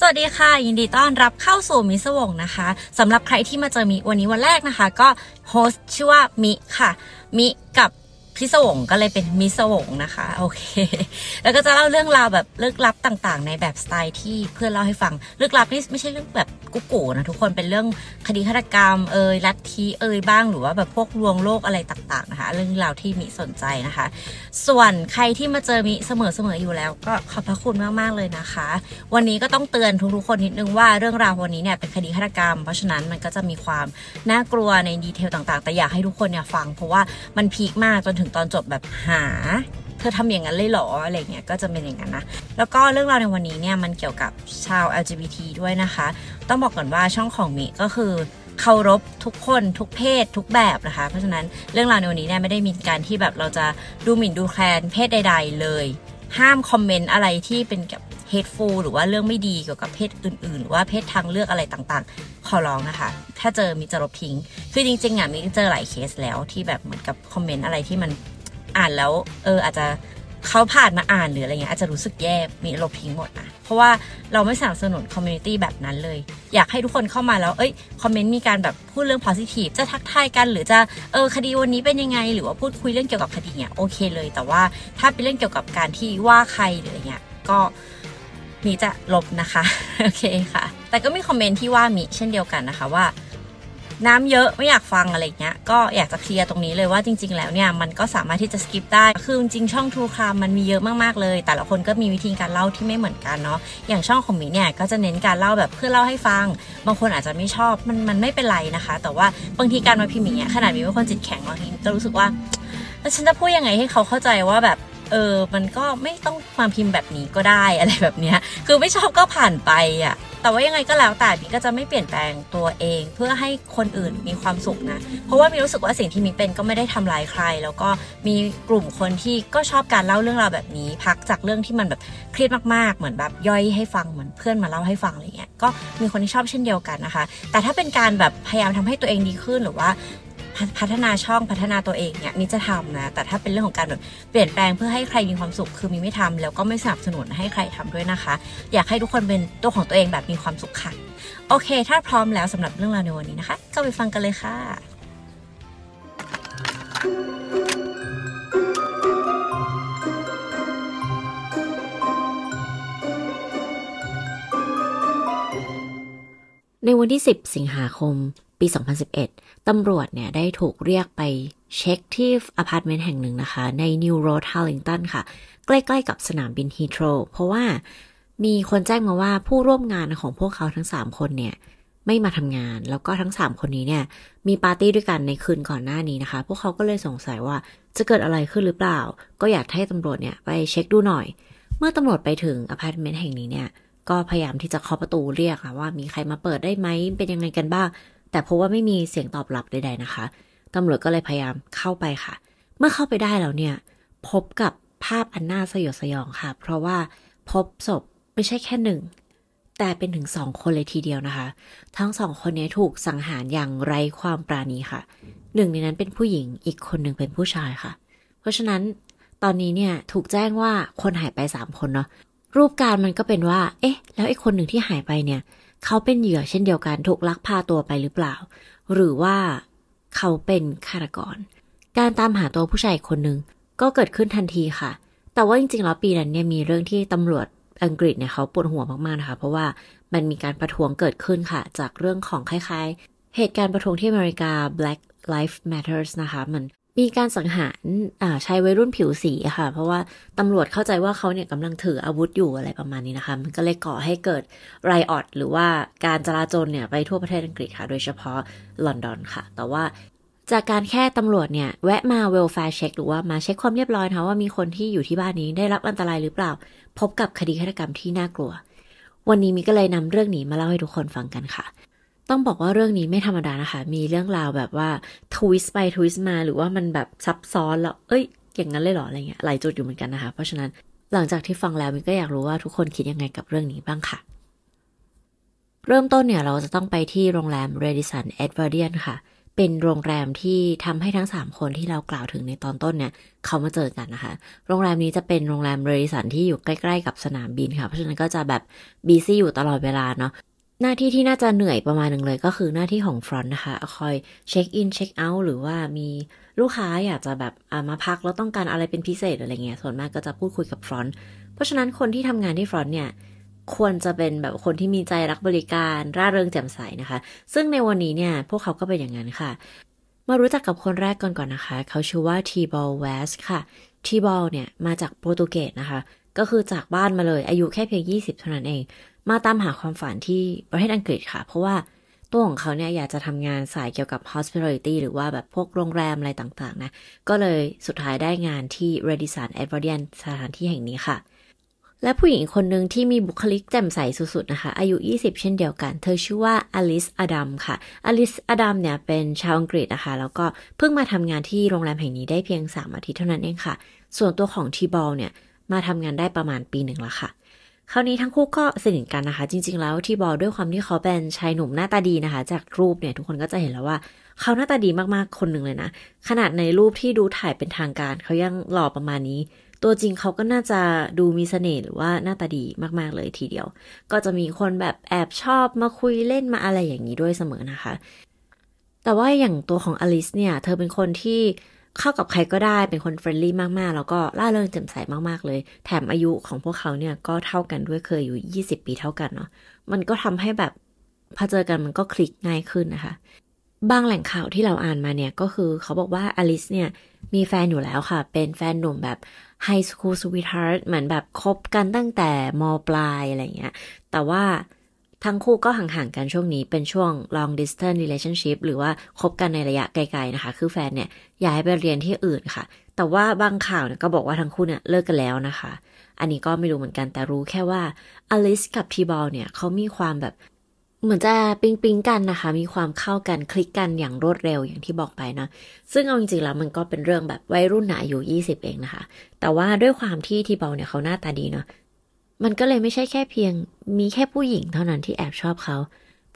สวัสดีค่ะ ยินดีต้อนรับเข้าสู่มิสวงนะคะสำหรับใครที่มาเจอมิวันนี้วันแรกนะคะ ก็โฮสต์ชื่อว่ามิค่ะมิกับ พิศวงก็เลยเป็นมิสวงนะคะโอเค แล้วก็จะเล่าเรื่องราวแบบลึกลับต่างๆ ในแบบสไตล์ที่เพื่อนเล่าให้ฟังลึกลับนี่ไม่ใช่เรื่องแบบกุ๊กโกนะทุกคนเป็นเรื่องคดีฆาตกรรมเอ่ยลัทธิเอ่ยบ้างหรือว่าแบบพวกลวงโลกอะไรต่างๆนะคะเรื่องราวที่มิสนใจนะคะ ส่วนใครที่มาเจอมิเสมอๆอยู่แล้ว ก็ขอบพระคุณมากๆเลยนะคะ วันนี้ก็ต้องเตือนทุกๆคนนิดนึงว่าเรื่องราววันนี้เนี่ยเป็นคดีฆาตกรรม เพราะฉะนั้นมันก็จะมีความน่ากลัวในดีเทลต่างๆ แต่อยากให้ทุกคนเนี่ยฟังเพราะว่ามันพีคมากจนถึงตอนจบแบบหา เธอทำอย่างนั้นเลยเหรออะไรเงี้ยก็จะเป็นอย่างนั้นนะแล้วก็เรื่องราวในวันนี้เนี่ยมันเกี่ยวกับชาว LGBT ด้วยนะคะ ต้องบอกก่อนว่าช่องของมิก็คือเคารพทุกคนทุกเพศทุกแบบนะคะ เพราะฉะนั้นเรื่องราวในวันนี้เนี่ยไม่ได้มีการที่แบบเราจะดูหมิ่นดูแคลนเพศใด ๆ เลย ห้ามคอมเมนต์อะไรที่เป็นกับ หรือว่าเรื่องไม่ดีเกี่ยวกับเพศอื่นๆ หรือว่าเพศทางเลือกอะไรต่างๆ ขอร้องนะคะ ถ้าเจอมิจะลบทิ้ง คือจริงๆอะมิเจอหลายเคสแล้วที่แบบเหมือนกับคอมเมนต์อะไรที่มันอ่านแล้วเอออาจจะเขาผ่านมาอ่านหรืออะไรเงี้ยอาจจะรู้สึกแย่มิลบทิ้งหมดนะเพราะว่าเราไม่สนับสนุน community แบบนั้นเลย อยากให้ทุกคนเข้ามาแล้ว เอ้ยคอมเมนต์มีการแบบพูดเรื่อง positive จะทักทายกัน หรือจะเออคดีวันนี้เป็นยังไง หรือว่าพูดคุยเรื่องเกี่ยวกับคดีเนี่ยโอเคเลย แต่ว่าถ้าเป็นเรื่องเกี่ยวกับการที่ว่าใครหรืออะไรเงี้ยก็ มีจะลบนะคะ โอเคค่ะ แต่ก็มีคอมเมนต์ที่ว่ามีเช่นเดียวกันนะคะว่า น้ำเยอะไม่อยากฟังอะไรเงี้ย ก็อยากจะเคลียร์ตรงนี้เลยว่าจริง ๆ แล้วเนี่ยมันก็สามารถที่จะสกิปได้ คือจริงๆช่องทูครามมันมีเยอะมากๆเลย แต่ละคนก็มีวิธีการเล่าที่ไม่เหมือนกันเนาะ อย่างช่องของมีเนี่ยก็จะเน้นการเล่าแบบเพื่อเล่าให้ฟัง บางคนอาจจะไม่ชอบมันมันไม่เป็นไรนะคะ แต่ว่าบางทีการมาพิมพ์อย่างเงี้ยขนาดมีเป็นคนจิตแข็งบางทีก็รู้สึกว่าแล้วฉันจะพูดยังไงให้เขาเข้าใจว่าแบบ เออ มันก็ไม่ต้องมาพิมพ์แบบนี้ก็ได้อะไรแบบเนี้ย คือไม่ชอบก็ผ่านไปอะ แต่ว่ายังไงก็แล้วแต่มีก็จะไม่เปลี่ยนแปลงตัวเอง เพื่อให้คนอื่นมีความสุขนะ เพราะว่ามีรู้สึกว่าสิ่งที่มีเป็นก็ไม่ได้ทำลายใคร แล้วก็มีกลุ่มคนที่ก็ชอบการเล่าเรื่องราวแบบนี้ พักจากเรื่องที่มันแบบเครียดมากๆ เหมือนแบบย่อยให้ฟังเหมือนเพื่อนมาเล่าให้ฟังอะไรเงี้ย ก็มีคนที่ชอบเช่นเดียวกันนะคะ แต่ถ้าเป็นการแบบพยายามทำให้ตัวเองดีขึ้นหรือว่า พัฒนาช่องพัฒนาตัวเองเนี่ยมิจะทำนะ แต่ถ้าเป็นเรื่องของการแบบเปลี่ยนแปลงเพื่อให้ใครมีความสุขคือมิไม่ทำแล้วก็ไม่สนับสนุนให้ใครทำด้วยนะคะ อยากให้ทุกคนเป็นตัวของตัวเองแบบมีความสุขค่ะ โอเค ถ้าพร้อมแล้วสำหรับเรื่องราวในวันนี้นะคะ ก็ไปฟังกันเลยค่ะในวันที่ 10 สิงหาคม ปี 2011 ตำรวจเนี่ยได้ถูกเรียกไปเช็คที่อพาร์ตเมนต์แห่งหนึ่งนะคะ ใน New Road Harlington ค่ะ ใกล้ๆกับสนามบิน Heathrow เพราะว่ามีคนแจ้งมาว่าผู้ร่วมงานของพวกเขาทั้ง 3 คนเนี่ย ไม่มาทำงาน แล้วก็ทั้ง 3 คนนี้เนี่ย มีปาร์ตี้ด้วยกันในคืนก่อนหน้านี้นะคะ พวกเขาก็เลยสงสัยว่าจะเกิดอะไรขึ้นหรือเปล่า ก็อยากให้ตำรวจเนี่ยไปเช็คดูหน่อย เมื่อตำรวจไปถึงอพาร์ตเมนต์แห่งนี้เนี่ยก็พยายามที่จะเคาะประตูเรียกค่ะว่ามีใครมาเปิดได้ไหมเป็นยังไงกันบ้าง แต่พบว่าไม่มีเสียงตอบรับใดๆนะคะตำรวจก็เลยพยายามเข้าไปค่ะ เมื่อเข้าไปได้แล้วเนี่ย พบกับภาพอันน่าสยดสยองค่ะ เพราะว่าพบศพไม่ใช่แค่หนึ่ง แต่เป็นถึงสองคนเลยทีเดียวนะคะ ทั้งสองคนนี้ถูกสังหารอย่างไร้ความปราณีค่ะ หนึ่งในนั้นเป็นผู้หญิงอีกคนหนึ่งเป็นผู้ชายค่ะ เพราะฉะนั้นตอนนี้เนี่ยถูกแจ้งว่าคนหายไปสามคนเนาะรูปการมันก็เป็นว่า เอ๊ะ แล้วไอ้คนหนึ่งที่หายไปเนี่ย เขาเป็นเหยื่อเช่นเดียวกันถูกลักพาตัวไปหรือเปล่า หรือว่าเขาเป็นฆาตกร การตามหาตัวผู้ชายคนหนึ่งก็เกิดขึ้นทันทีค่ะ แต่ว่าจริงๆแล้วปีนั้นเนี่ยมีเรื่องที่ตำรวจอังกฤษเนี่ยเขาปวดหัวมากๆนะคะ เพราะว่ามันมีการประท้วงเกิดขึ้นค่ะ จากเรื่องของคล้ายๆ เหตุการณ์ประท้วงที่อเมริกา Black Lives Matters นะคะ มัน มีการสังหารชายวัยรุ่นผิวสีค่ะ เพราะว่าตำรวจเข้าใจว่าเขาเนี่ยกำลังถืออาวุธอยู่อะไรประมาณนี้นะคะ มันก็เลยก่อให้เกิด riot หรือว่าการจลาจลเนี่ยไปทั่วประเทศอังกฤษค่ะ โดยเฉพาะลอนดอนค่ะ แต่ว่าจากการแค่ตำรวจเนี่ย แวะมา welfare check หรือว่ามาเช็คความเรียบร้อยนะว่ามีคนที่อยู่ที่บ้านนี้ได้รับอันตรายหรือเปล่า พบกับคดีฆาตกรรมที่น่ากลัว วันนี้มิก็เลยนำเรื่องนี้มาเล่าให้ทุกคนฟังกันค่ะ ต้องบอกว่าเรื่องนี้ไม่ธรรมดานะคะ มีเรื่องราวแบบว่า twist ไป twist มาหรือว่ามันแบบซับซ้อนแล้วเอ้ยอย่างนั้นเลยเหรออะไรเงี้ยหลายจุดอยู่เหมือนกันนะคะ เพราะฉะนั้นหลังจากที่ฟังแล้วมิก็อยากรู้ว่าทุกคนคิดยังไงกับเรื่องนี้บ้างค่ะ เริ่มต้นเนี่ยเราจะต้องไปที่โรงแรม Radisson Edwardian ค่ะ เป็นโรงแรมที่ทำให้ทั้ง 3 คนที่เรากล่าวถึงในตอนต้นเนี่ยเขามาเจอกันนะคะ โรงแรมนี้จะเป็นโรงแรม Radisson ที่อยู่ใกล้ ๆ กับสนามบินค่ะ เพราะฉะนั้นก็จะแบบbusy อยู่ตลอดเวลาเนาะ หน้าที่ที่น่าจะเหนื่อยประมาณหนึ่งเลยก็คือหน้าที่ของ front นะคะ คอยเช็คอินเช็คเอาท์หรือว่ามีลูกค้าอยากจะแบบมาพักแล้วต้องการอะไรเป็นพิเศษอะไรเงี้ย ส่วนมากก็จะพูดคุยกับ front เพราะฉะนั้นคนที่ทำงานที่ front เนี่ยควรจะเป็นแบบคนที่มีใจรักบริการร่าเริงแจ่มใสนะคะ ซึ่งในวันนี้เนี่ยพวกเขาก็เป็นอย่างนั้นค่ะ มารู้จักกับคนแรกก่อนก่อนนะคะ เขาชื่อว่าทีบอลเวสค่ะทีบอลเนี่ยมาจากโปรตุเกสนะคะ ก็คือจากบ้านมาเลยอายุแค่เพียง 20 เท่านั้นเอง มาตามหาความฝันที่ประเทศอังกฤษค่ะ เพราะว่าตัวของเขาเนี่ยอยากจะทำงานสายเกี่ยวกับ hospitality หรือว่าแบบพวกโรงแรมอะไรต่างๆนะ ก็เลยสุดท้ายได้งานที่ Radisson Edwardian สถานที่แห่งนี้ค่ะ และผู้หญิงคนหนึ่งที่มีบุคลิกแจ่มใสสุดๆนะคะ อายุ 20 เช่นเดียวกัน เธอชื่อว่าอลิสอดัมค่ะ อลิสอดัมเนี่ยเป็นชาวอังกฤษนะคะ แล้วก็เพิ่งมาทำงานที่โรงแรมแห่งนี้ได้เพียง 3 อาทิตย์เท่านั้นเองค่ะ ส่วนตัวของทีบอลเนี่ยมาทำงานได้ประมาณปีหนึ่งแล้วค่ะ คราวนี้ทั้งคู่ก็สนิทกันนะคะ จริง ๆ แล้วที่บอลด้วยความที่เขาเป็นชายหนุ่มหน้าตาดีนะคะ จากรูปเนี่ยทุกคนก็จะเห็นแล้วว่า เขาหน้าตาดีมากๆคนหนึ่งเลยนะ ขนาดในรูปที่ดูถ่ายเป็นทางการ เขายังหล่อประมาณนี้ ตัวจริงเขาก็น่าจะดูมีเสน่ห์หรือว่าหน้าตาดีมากๆเลยทีเดียว ก็จะมีคนแบบแอบชอบมาคุยเล่นมาอะไรอย่างนี้ด้วยเสมอนะคะ แต่ว่าอย่างตัวของอลิสเนี่ย เธอเป็นคนที่ เข้ากับใครก็ได้เป็นคน friendly มากๆ แล้วก็ร่าเริงแจ่มใสมากๆเลย แถมอายุของพวกเขาเนี่ยก็เท่ากันด้วยคืออยู่ 20 ปีเท่ากันเนาะมันก็ทำให้แบบพอเจอกันมันก็คลิกง่ายขึ้นนะคะ บางแหล่งข่าวที่เราอ่านมาเนี่ยก็คือเขาบอกว่าอลิสเนี่ยมีแฟนอยู่แล้วค่ะ เป็นแฟนหนุ่มแบบ high school sweetheart เหมือนแบบคบกันตั้งแต่ม.ปลายอะไรเงี้ย แต่ว่า ทั้งคู่ก็ห่างๆกันช่วงนี้เป็นช่วง long distance relationship หรือว่าคบกันในระยะไกลๆนะคะ คือแฟนเนี่ยย้ายไปเรียนที่อื่นค่ะ แต่ว่าบางข่าวเนี่ยก็บอกว่าทั้งคู่เนี่ยเลิกกันแล้วนะคะ อันนี้ก็ไม่รู้เหมือนกันแต่รู้แค่ว่าอลิสกับทีบอลเนี่ยเขามีความแบบเหมือนจะปิงปิงกันนะคะ มีความเข้ากันคลิกกันอย่างรวดเร็วอย่างที่บอกไปนะ ซึ่งเอาจริงๆแล้วมันก็เป็นเรื่องแบบวัยรุ่นอายุ 20 เองนะคะ แต่ว่าด้วยความที่ทีบอลเนี่ยเขาหน้าตาดีเนาะ มันก็เลยไม่ใช่แค่เพียง มีแค่ผู้หญิงเท่านั้นที่แอบชอบเขา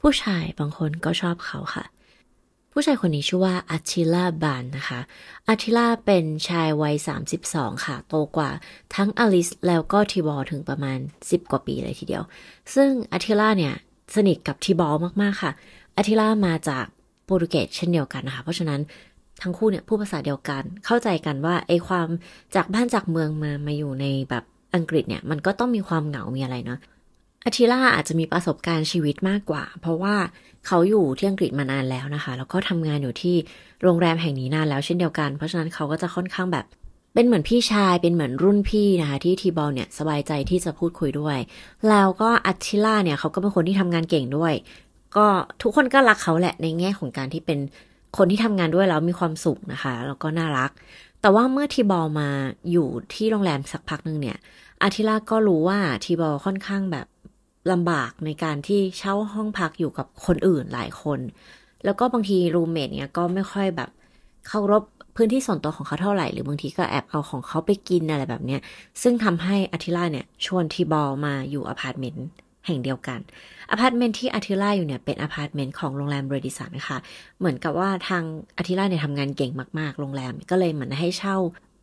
ผู้ชายบางคนก็ชอบเขาค่ะ ผู้ชายคนนี้ชื่อว่าอาชิล่าบานนะคะอาชิล่าเป็นชายวัย 32 ค่ะ โตกว่าทั้งอลิสแล้วก็ทีบอถึงประมาณ 10 กว่าปีเลยทีเดียว ซึ่งอาชิล่าเนี่ยสนิทกับทีบอมากๆค่ะอาทิล่ามาจากโปรตุเกสเช่นเดียวกันนะคะ เพราะฉะนั้นทั้งคู่เนี่ยพูดภาษาเดียวกัน เข้าใจกันว่าไอความจากบ้านจากเมืองมามาอยู่ในแบบ อังกฤษเนี่ยมันก็ต้องมีความเหงา มีอะไรเนาะอาทิล่าอาจจะมีประสบการณ์ชีวิตมากกว่า เพราะว่าเขาอยู่ที่อังกฤษมานานแล้วนะคะ แล้วก็ทำงานอยู่ที่โรงแรมแห่งนี้นานแล้วเช่นเดียวกัน เพราะฉะนั้นเขาก็จะค่อนข้างแบบ เป็นเหมือนพี่ชาย เป็นเหมือนรุ่นพี่นะคะ ที่ทีบอลเนี่ยสบายใจที่จะพูดคุยด้วย แล้วก็อัติล่าเนี่ยเขาก็เป็นคนที่ทำงานเก่งด้วย ก็ทุกคนก็รักเขาแหละในแง่ของการที่เป็นคนที่ทำงานด้วยแล้วมีความสุขนะคะ แล้วก็น่ารัก แต่ว่าเมื่อทีบอลมาอยู่ที่โรงแรมสักพักหนึ่งเนี่ย อาทิล่าก็รู้ว่าทีบอลค่อนข้างแบบลำบากในการที่เช่าห้องพักอยู่กับคนอื่นหลายคน แล้วก็บางที roommate เนี่ยก็ไม่ค่อยแบบเคารพพื้นที่ส่วนตัวของเขาเท่าไหร่ หรือบางทีก็แอบเอาของเขาไปกินอะไรแบบเนี้ย ซึ่งทำให้อาทิล่าเนี่ยชวนทีบอลมาอยู่อพาร์ตเมนต์แห่งเดียวกัน อพาร์ตเมนต์ที่อาทิล่าอยู่เนี่ยเป็นอพาร์ตเมนต์ของโรงแรม Radisson นะคะเหมือนกับว่าทางอาทิล่าเนี่ยทำงานเก่งมากๆ โรงแรมก็เลยเหมือนให้เช่า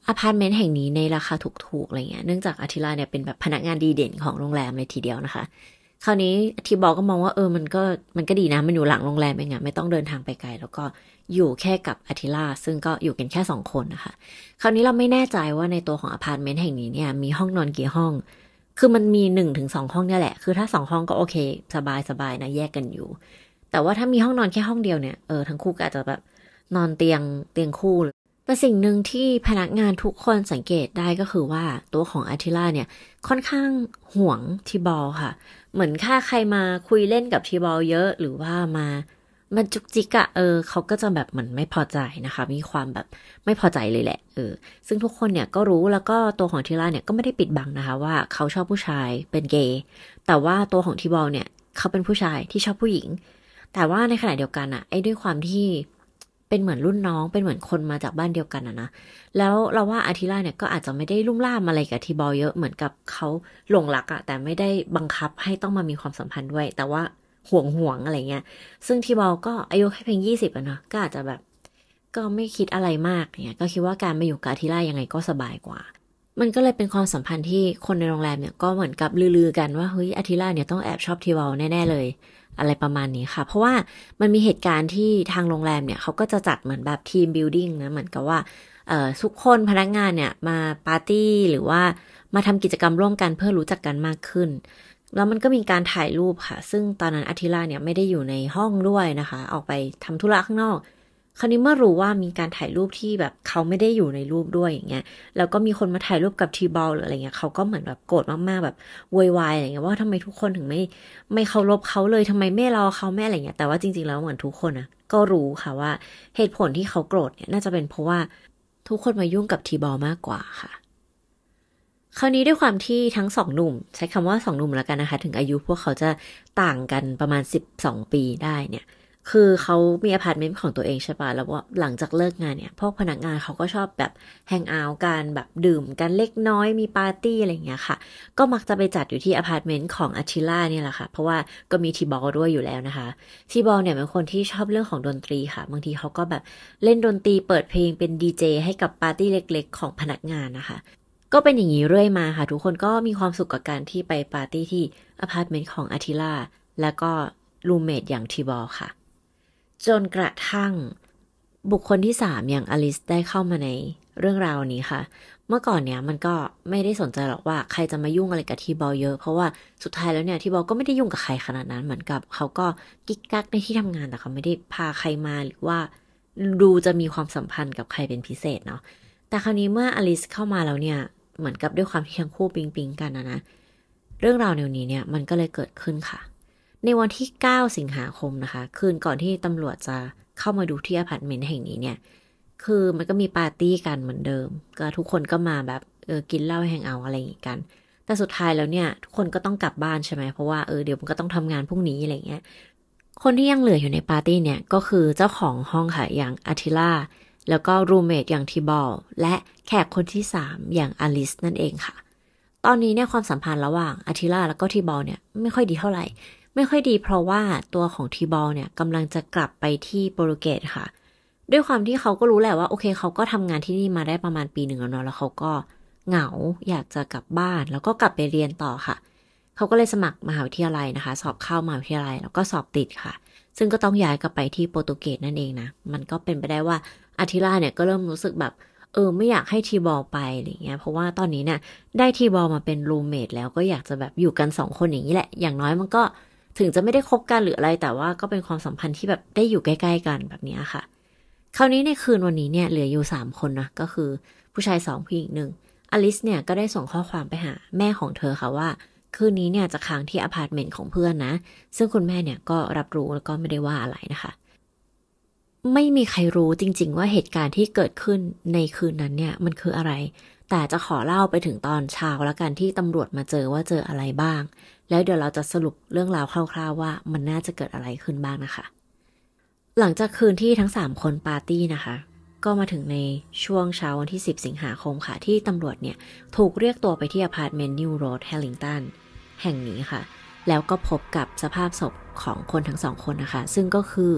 อพาร์ตเมนต์แห่งนี้ในราคาถูกๆอะไรเงี้ย เนื่องจากอาทิล่าเนี่ยเป็นแบบพนักงานดีเด่นของโรงแรมเลยทีเดียวนะคะ คราวนี้ทีบอลก็มองว่าเออมันก็มันก็ดีนะ มันอยู่หลังโรงแรมเองอะไม่ต้องเดินทางไปไกล แล้วก็อยู่แค่กับอาทิล่าซึ่งก็อยู่กันแค่สองคนนะคะ คราวนี้เราไม่แน่ใจว่าในตัวของอพาร์ตเมนต์แห่งนี้เนี่ยมีห้องนอนกี่ห้อง คือมันมีหนึ่งถึงสองห้องเนี่ยแหละ คือถ้าสองห้องก็โอเค สบายสบายนะแยกกันอยู่ แต่ว่าถ้ามีห้องนอนแค่ห้องเดียวเนี่ย เออทั้งคู่ก็อาจจะแบบนอนเตียงเตียงคู่ แต่สิ่งหนึ่งที่พนักงานทุกคนสังเกตได้ก็คือว่าตัวของอาทิล่าเนี่ยค่อนข้างห่วงทีบอลค่ะ เหมือนถ้าใครมาคุยเล่นกับทีบอลเยอะหรือว่ามา มันจุกจิกอะเออเขาก็จะแบบเหมือนไม่พอใจนะคะ มีความแบบไม่พอใจเลยแหละเออซึ่งทุกคนเนี่ยก็รู้แล้วก็ตัวของทีล่าเนี่ยก็ไม่ได้ปิดบังนะคะ ว่าเขาชอบผู้ชายเป็นเกย์แต่ว่าตัวของทีบอลเนี่ยเขาเป็นผู้ชายที่ชอบผู้หญิง แต่ว่าในขณะเดียวกันอะไอ้ด้วยความที่เป็นเหมือนรุ่นน้องเป็นเหมือนคนมาจากบ้านเดียวกันอะนะแล้วเราว่าอาทิล่าเนี่ยก็อาจจะไม่ได้ลุ่มล่ามอะไรกับทีบอลเยอะเหมือนกับเขาหลงรักอะแต่ไม่ได้บังคับให้ต้องมามีความสัมพันธ์ด้วย แต่ว่า ห่วงห่วงอะไรเงี้ย ซึ่งทีบอลก็อายุแค่เพียงยี่สิบอะเนาะก็อาจจะแบบ ก็ไม่คิดอะไรมากเนี่ยก็คิดว่าการมาอยู่กับอาทิล่ายังไงก็สบายกว่า มันก็เลยเป็นความสัมพันธ์ที่คนในโรงแรมเนี่ยก็เหมือนกับลือๆกันว่าเฮ้ยอาทิล่าเนี่ยต้องแอบชอบทีบอลแน่ๆเลย อะไรประมาณนี้ค่ะ เพราะว่ามันมีเหตุการณ์ที่ทางโรงแรมเนี่ยเขาก็จะจัดเหมือนแบบ team building นะเหมือนกับว่าทุกคนพนักงานเนี่ยมาปาร์ตี้หรือว่ามาทำกิจกรรมร่วมกันเพื่อรู้จักกันมากขึ้น แล้วมันก็มีการถ่ายรูปค่ะ ซึ่งตอนนั้นอาทิล่าเนี่ยไม่ได้อยู่ในห้องด้วยนะคะ ออกไปทำธุระข้างนอกคราวนี้เมื่อรู้ว่ามีการถ่ายรูปที่แบบเขาไม่ได้อยู่ในรูปด้วยอย่างเงี้ย แล้วก็มีคนมาถ่ายรูปกับทีบอลหรืออะไรเงี้ยเขาก็เหมือนแบบโกรธมากๆแบบวอยวายอะไรเงี้ยว่าทำไมทุกคนถึงไม่ไม่เคารพเขาเลยทำไมไม่รอเขาแม่อะไรเงี้ยแต่ว่าจริงๆแล้วเหมือนทุกคนนะก็รู้ค่ะว่าเหตุผลที่เขาโกรธเนี่ยน่าจะเป็นเพราะว่าทุกคนมายุ่งกับทีบอลมากกว่าค่ะ คราวนี้ด้วยความที่ทั้งสองหนุ่ม ใช้คำว่าสองหนุ่มแล้วกันนะคะ ถึงอายุพวกเขาจะต่างกันประมาณสิบสองปีได้เนี่ย คือเขามีอพาร์ตเมนต์ของตัวเองใช่ปะแล้วว่าหลังจากเลิกงานเนี่ย พวกพนักงานเขาก็ชอบแบบhang out กันแบบดื่มกันเล็กน้อยมีปาร์ตี้อะไรอย่างเงี้ยค่ะ ก็มักจะไปจัดอยู่ที่อพาร์ตเมนต์ของอาทิล่าเนี่ยแหละค่ะ เพราะว่าก็มีทีบอลด้วยอยู่แล้วนะคะทีบอลเนี่ยเป็นคนที่ชอบเรื่องของดนตรีค่ะ บางทีเขาก็แบบเล่นดนตรีเปิดเพลงเป็นดีเจให้กับปาร์ตี้เล็ก ๆ ของพนักงานนะคะ ก็เป็นอย่างนี้เรื่อยมาค่ะ ทุกคนก็มีความสุขกับการที่ไปปาร์ตี้ที่อพาร์ตเมนต์ของอาทิล่าแล้วก็ roommate อย่างทีบอลค่ะ จนกระทั่งบุคคลที่สามอย่างอลิสได้เข้ามาในเรื่องราวนี้ค่ะ เมื่อก่อนเนี้ยมันก็ไม่ได้สนใจหรอกว่าใครจะมายุ่งอะไรกับทีบอลเยอะ เพราะว่าสุดท้ายแล้วเนี่ยทีบอลก็ไม่ได้ยุ่งกับใครขนาดนั้นเหมือนกับ เขาก็กิ๊กกักในที่ทำงานแต่เขาไม่ได้พาใครมาหรือว่าดูจะมีความสัมพันธ์กับใครเป็นพิเศษเนาะแต่คราวนี้เมื่ออลิสเข้ามาแล้วเนี่ย เหมือนกับด้วยความที่ทั้งคู่ปิงปิงกันนะนะ เรื่องราวแนวนี้เนี่ยมันก็เลยเกิดขึ้นค่ะ ในวันที่ 9 สิงหาคมนะคะ คืนก่อนที่ตำรวจจะเข้ามาดูที่อพาร์ตเมนต์แห่งนี้เนี่ย คือมันก็มีปาร์ตี้กันเหมือนเดิม ก็ทุกคนก็มาแบบเออกินเหล้า hang out อะไรอย่างงี้กัน แต่สุดท้ายแล้วเนี่ยทุกคนก็ต้องกลับบ้านใช่ไหมเพราะว่าเออเดี๋ยวมันก็ต้องทำงานพรุ่งนี้อะไรเงี้ย คนที่ยังเหลืออยู่ในปาร์ตี้เนี่ยก็คือเจ้าของห้องค่ะอย่างอาทิล่า แล้วก็ roommate อย่างทีบอลและแขกคนที่สามอย่างอลิสนั่นเองค่ะ ตอนนี้เนี่ยความสัมพันธ์ระหว่างอาทิล่าแล้วก็ทีบอลเนี่ยไม่ค่อยดีเท่าไหร่ ไม่ค่อยดีเพราะว่าตัวของทีบอลเนี่ยกำลังจะกลับไปที่โปรตุเกสค่ะ ด้วยความที่เขาก็รู้แหละว่าโอเคเขาก็ทำงานที่นี่มาได้ประมาณปีหนึ่งแล้วเนาะแล้วเขาก็เหงาอยากจะกลับบ้านแล้วก็กลับไปเรียนต่อค่ะเขาก็เลยสมัครมหาวิทยาลัยนะคะ สอบเข้ามหาวิทยาลัยแล้วก็สอบติดค่ะ ซึ่งก็ต้องย้ายกลับไปที่โปรตุเกสนั่นเองนะ มันก็เป็นไปได้ว่า อาทิล่าเนี่ยก็เริ่มรู้สึกแบบเออไม่อยากให้ทีบอลไปอะไรเงี้ยเพราะว่าตอนนี้เนี่ยได้ทีบอลมาเป็น roommate แล้วก็อยากจะแบบอยู่กันสองคนอย่างนี้แหละ อย่างน้อยมันก็ถึงจะไม่ได้คบกันหรืออะไร แต่ว่าก็เป็นความสัมพันธ์ที่แบบได้อยู่ใกล้ ๆ กันแบบนี้ค่ะ คราวนี้ในคืนวันนี้เนี่ยเหลืออยู่สามคนนะก็คือผู้ชายสองผู้หญิงหนึ่งอลิสเนี่ยก็ได้ส่งข้อความไปหาแม่ของเธอค่ะว่า คืนนี้เนี่ยจะค้างที่อพาร์ตเมนต์ของเพื่อนนะ ซึ่งคุณแม่เนี่ยก็รับรู้แล้วก็ไม่ได้ว่าอะไรนะคะ ไม่มีใครรู้จริง ๆ ว่าเหตุการณ์ที่เกิดขึ้นในคืนนั้นเนี่ยมันคืออะไร แต่จะขอเล่าไปถึงตอนเช้าแล้วกันที่ตำรวจมาเจอว่าเจออะไรบ้าง แล้วเดี๋ยวเราจะสรุปเรื่องราวคร่าว ๆ ว่ามันน่าจะเกิดอะไรขึ้นบ้างนะคะ หลังจากคืนที่ทั้ง 3 คนปาร์ตี้นะคะ ก็มาถึงในช่วงเช้าวันที่ 10 สิงหาคมค่ะ ที่ตำรวจเนี่ยถูกเรียกตัวไปที่อพาร์ตเมนต์ New Road Harlington แห่งนี้ค่ะ แล้วก็พบกับสภาพศพของคนทั้งสองคนนะคะ ซึ่งก็คือ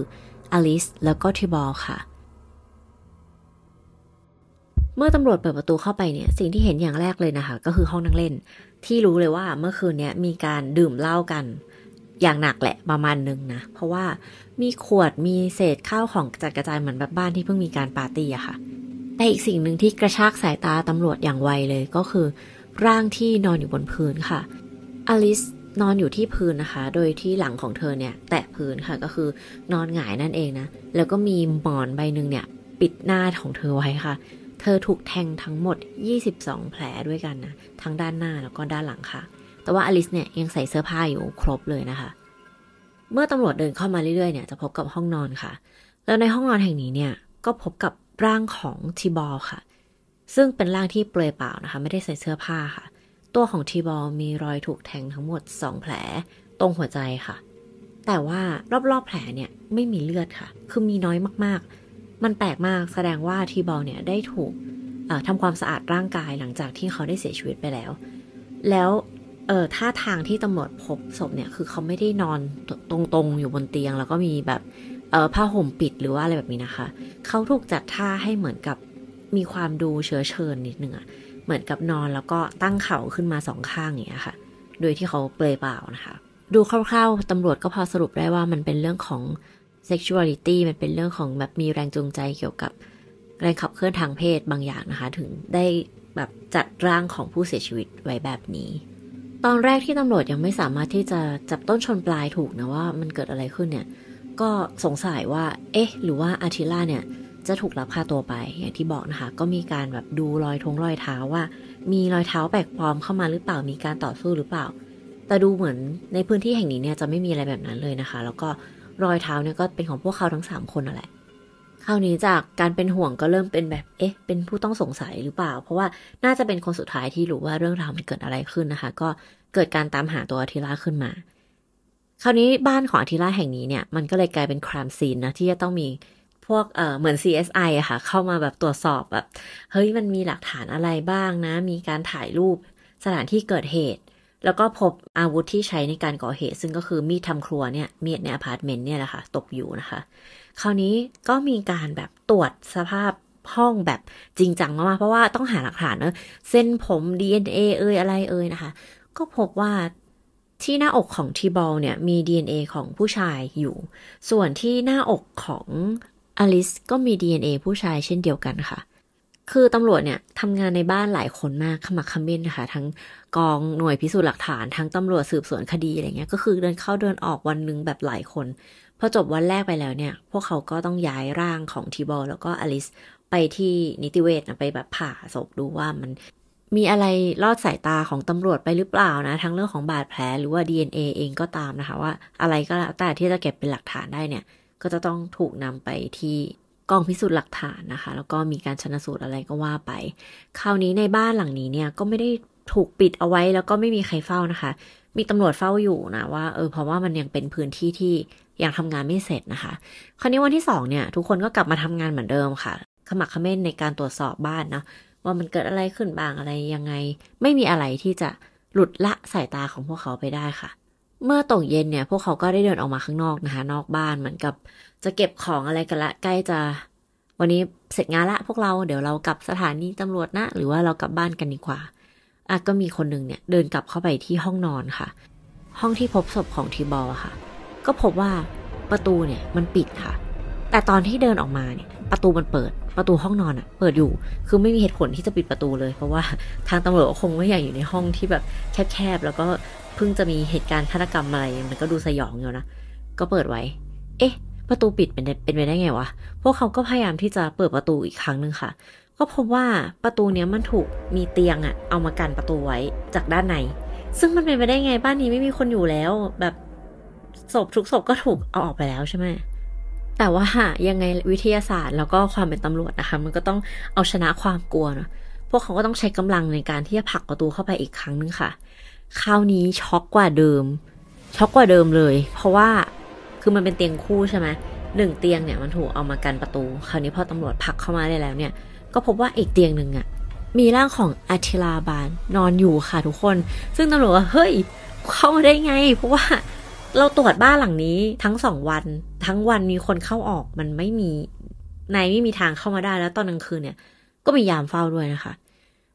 อลิสแล้วก็ทิบอลค่ะ เมื่อตำรวจเปิดประตูเข้าไปเนี่ยสิ่งที่เห็นอย่างแรกเลยนะคะ ก็คือห้องนั่งเล่น ที่รู้เลยว่าเมื่อคืนนี้มีการดื่มเหล้ากันอย่างหนักแหละประมาณนึงนะ เพราะว่ามีขวดมีเศษข้าวของจัดกระจายเหมือนแบบบ้านที่เพิ่งมีการปาร์ตี้อะค่ะ แต่อีกสิ่งหนึ่งที่กระชากสายตาตำรวจอย่างไวเลยก็คือ ร่างที่นอนอยู่บนพื้นค่ะอลิส นอนอยู่ที่พื้นนะคะ โดยที่หลังของเธอเนี่ย แตะพื้นค่ะก็คือนอนหงายนั่นเองนะ แล้วก็มีหมอนใบหนึ่งเนี่ย ปิดหน้าของเธอไว้ค่ะ เธอถูกแทงทั้งหมด 22 แผลด้วยกันนะ ทั้งด้านหน้าแล้วก็ด้านหลังค่ะ แต่ว่าอลิสเนี่ยยังใส่เสื้อผ้าอยู่ครบเลยนะคะ เมื่อตำรวจเดินเข้ามาเรื่อยๆเนี่ยจะพบกับห้องนอนค่ะ แล้วในห้องนอนแห่งนี้เนี่ยก็พบกับร่างของทีบอลค่ะ ซึ่งเป็นร่างที่เปลือยเปล่านะคะ ไม่ได้ใส่เสื้อผ้าค่ะ ตัวของทีบอลมีรอยถูกแทงทั้งหมด 2 แผล ตรงหัวใจค่ะ แต่ว่ารอบๆแผลเนี่ยไม่มีเลือดค่ะ คือมีน้อยมากๆ มันแปลกมากแสดงว่าทีบอลเนี่ยได้ถูกทำความสะอาดร่างกายหลังจากที่เขาได้เสียชีวิตไปแล้ว แล้วเออท่าทางที่ตำรวจพบศพเนี่ยคือเขาไม่ได้นอนตรงๆอยู่บนเตียง แล้วก็มีแบบเออผ้าห่มปิดหรือว่าอะไรแบบนี้นะคะ เขาถูกจัดท่าให้เหมือนกับมีความดูเชื้อเชิญนิดนึงอะ เหมือนกับนอนแล้วก็ตั้งเข่าขึ้นมาสองข้างอย่างเงี้ยค่ะ โดยที่เขาเปลยเปล่านะคะ ดูคร่าวๆตำรวจก็พอสรุปได้ว่ามันเป็นเรื่องของ sexuality มันเป็นเรื่องของแบบมีแรงจูงใจเกี่ยวกับแรงขับเคลื่อนทางเพศบางอย่างนะคะ ถึงได้แบบจัดร่างของผู้เสียชีวิตไว้แบบนี้ ตอนแรกที่ตำรวจยังไม่สามารถที่จะจับต้นชนปลายถูกนะว่ามันเกิดอะไรขึ้นเนี่ย ก็สงสัยว่า เอ๊ะ หรือว่าอาทิล่าเนี่ย จะถูกลักพาตัวไปอย่างที่บอกนะคะ ก็มีการแบบดูรอยทงรอยเท้าว่า มีรอยเท้าแปลกปลอมเข้ามาหรือเปล่ามีการต่อสู้หรือเปล่า แต่ดูเหมือนในพื้นที่แห่งนี้เนี่ยจะไม่มีอะไรแบบนั้นเลยนะคะ แล้วก็รอยเท้าเนี่ยก็เป็นของพวกเขาทั้งสามคนนั่นแหละคราวนี้จากการเป็นห่วงก็เริ่มเป็นแบบเอ๊ะ เป็นผู้ต้องสงสัยหรือเปล่า เพราะว่าน่าจะเป็นคนสุดท้ายที่รู้ว่าเรื่องราวมันเกิดอะไรขึ้นนะคะ ก็เกิดการตามหาตัวอาทิล่าขึ้นมา คราวนี้บ้านของอาทิล่าแห่งนี้เนี่ยมันก็เลยกลายเป็นครามซีนนะที่จะต้องมี พวกเอ่อเหมือน CSI อะค่ะ เข้ามาแบบตรวจสอบแบบเฮ้ยมันมีหลักฐานอะไรบ้างนะ มีการถ่ายรูปสถานที่เกิดเหตุ แล้วก็พบอาวุธที่ใช้ในการก่อเหตุ ซึ่งก็คือมีดทำครัวเนี่ยมีดในอพาร์ตเมนต์เนี่ยแหละค่ะตกอยู่นะคะ คราวนี้ก็มีการแบบตรวจสภาพห้องแบบจริงจังมากๆเพราะว่าต้องหาหลักฐานเนอะเส้นผม DNA เอ่ยอะไรเอ่ยนะคะ ก็พบว่าที่หน้าอกของทีบอลเนี่ยมี DNA ของผู้ชายอยู่ ส่วนที่หน้าอกของ อลิสก็มี DNA ผู้ชายเช่นเดียวกันค่ะ คือตำรวจเนี่ยทำงานในบ้านหลายคนมากขมักขม้นนะคะ ทั้งกองหน่วยพิสูจน์หลักฐาน ทั้งตำรวจสืบสวนคดีอะไรเงี้ย ก็คือเดินเข้าเดินออกวันหนึ่งแบบหลายคน พอจบวันแรกไปแล้วเนี่ย พวกเขาก็ต้องย้ายร่างของทีบอลแล้วก็อลิสไปที่นิติเวชไปแบบผ่าศพดูว่ามันมีอะไรลอดสายตาของตำรวจไปหรือเปล่านะ ทั้งเรื่องของบาดแผลหรือว่า DNA เองก็ตามนะคะ ว่าอะไรก็แล้วแต่ที่จะเก็บเป็นหลักฐานได้เนี่ย ก็จะต้องถูกนำไปที่กองพิสูจน์หลักฐานนะคะ แล้วก็มีการชนสูตรอะไรก็ว่าไป คราวนี้ในบ้านหลังนี้เนี่ยก็ไม่ได้ถูกปิดเอาไว้แล้วก็ไม่มีใครเฝ้านะคะ มีตำรวจเฝ้าอยู่นะว่าเออเพราะว่ามันยังเป็นพื้นที่ที่ยังทำงานไม่เสร็จนะคะ คราวนี้วันที่สองเนี่ย ทุกคนก็กลับมาทำงานเหมือนเดิมค่ะ ขมักขม้นในการตรวจสอบบ้านนะว่ามันเกิดอะไรขึ้นบ้างอะไรยังไง ไม่มีอะไรที่จะหลุดละสายตาของพวกเขาไปได้ค่ะ เมื่อตกเย็นเนี่ย พวกเขาก็ได้เดินออกมาข้างนอกนะคะ นอกบ้านเหมือนกับ จะเก็บของอะไรกันละใกล้จะ วันนี้เสร็จงานละพวกเราเดี๋ยวเรากลับสถานีตำรวจนะ หรือว่าเรากลับบ้านกันดีกว่าอะก็มีคนหนึ่งเนี่ยเดินกลับเข้าไปที่ห้องนอนค่ะ ห้องที่พบศพของทีบอลค่ะ ก็พบว่าประตูเนี่ยมันปิดค่ะ แต่ตอนที่เดินออกมาเนี่ย ประตูมันเปิด ประตูห้องนอนอะเปิดอยู่ คือไม่มีเหตุผลที่จะปิดประตูเลย เพราะว่าทางตำรวจคงไม่อยากอยู่ในห้องที่แบบแคบๆแล้วก็ พิ่งจะมีเหตุการณ์ฆาตกรรมอะไรมันก็ดูสยองอยู่นะ ก็เปิดไว้ เอ๊ะ ประตูปิดเป็นเป็นไปได้ไงวะ พวกเขาก็พยายามที่จะเปิดประตูอีกครั้งหนึ่งค่ะ ก็พบว่าประตูเนี้ยมันถูกมีเตียงอะเอามากันประตูไว้จากด้านใน ซึ่งมันเป็นไปได้ไงบ้านนี้ไม่มีคนอยู่แล้ว แบบศพทุกศพก็ถูกเอาออกไปแล้วใช่ไหมแต่ว่ายังไงวิทยาศาสตร์แล้วก็ความเป็นตำรวจนะคะ มันก็ต้องเอาชนะความกลัวเนาะพวกเขาก็ต้องใช้กำลังในการที่จะผลักประตูเข้าไปอีกครั้งนึงค่ะ คราวนี้ช็อกกว่าเดิม ช็อกกว่าเดิมเลย เพราะว่าคือมันเป็นเตียงคู่ใช่ไหมหนึ่งเตียงเนี่ยมันถูกเอามากันประตู คราวนี้พอตำรวจผลักเข้ามาได้แล้วเนี่ย ก็พบว่าอีกเตียงหนึ่งอะมีร่างของอาทิลาบานนอนอยู่ค่ะทุกคน ซึ่งตำรวจว่าเฮ้ย เข้ามาได้ไง เพราะว่าเราตรวจบ้านหลังนี้ทั้งสองวัน ทั้งวันมีคนเข้าออกมันไม่มีนายไม่มีทางเข้ามาได้แล้วตอนกลางคืนเนี่ย ก็มียามเฝ้าด้วยนะคะ